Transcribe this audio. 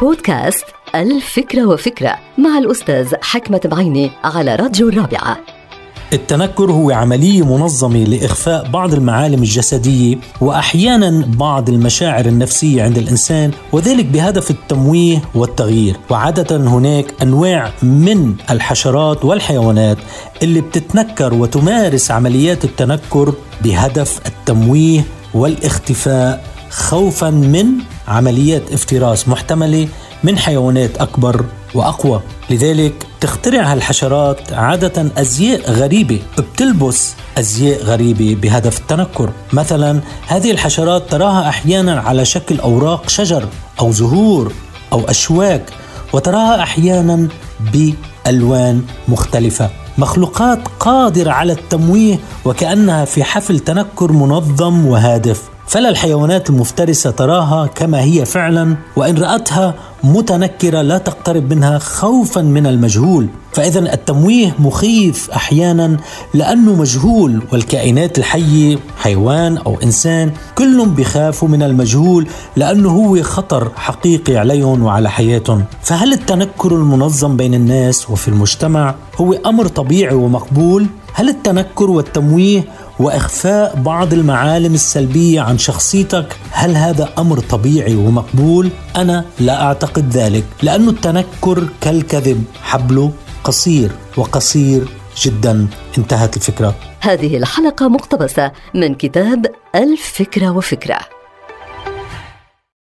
بودكاست الفكرة وفكرة مع الأستاذ حكمة بعيني على راديو الرابعة. التنكر هو عملية منظمة لإخفاء بعض المعالم الجسدية وأحيانا بعض المشاعر النفسية عند الإنسان وذلك بهدف التمويه والتغيير. وعادة هناك أنواع من الحشرات والحيوانات اللي بتتنكر وتمارس عمليات التنكر بهدف التمويه والاختفاء خوفا من عمليات افتراس محتملة من حيوانات أكبر وأقوى. لذلك تخترع هالحشرات عادة أزياء غريبة بتلبس أزياء غريبة بهدف التنكر. مثلا هذه الحشرات تراها أحيانا على شكل أوراق شجر أو زهور أو أشواك وتراها أحيانا بألوان مختلفة. مخلوقات قادرة على التمويه وكأنها في حفل تنكر منظم وهادف. فلا الحيوانات المفترسة تراها كما هي فعلا وإن رأتها متنكرة لا تقترب منها خوفا من المجهول فإذا التمويه مخيف أحيانا لأنه مجهول والكائنات الحية حيوان أو إنسان كلهم بيخافوا من المجهول لأنه هو خطر حقيقي عليهم وعلى حياتهم فهل التنكر المنظم بين الناس وفي المجتمع هو أمر طبيعي ومقبول؟ هل التنكر والتمويه وإخفاء بعض المعالم السلبية عن شخصيتك. هل هذا أمر طبيعي ومقبول؟ أنا لا أعتقد ذلك لأن التنكر كالكذب حبله قصير وقصير جدا. انتهت الفكرة. هذه الحلقة مقتبسة من كتاب الفكرة وفكرة.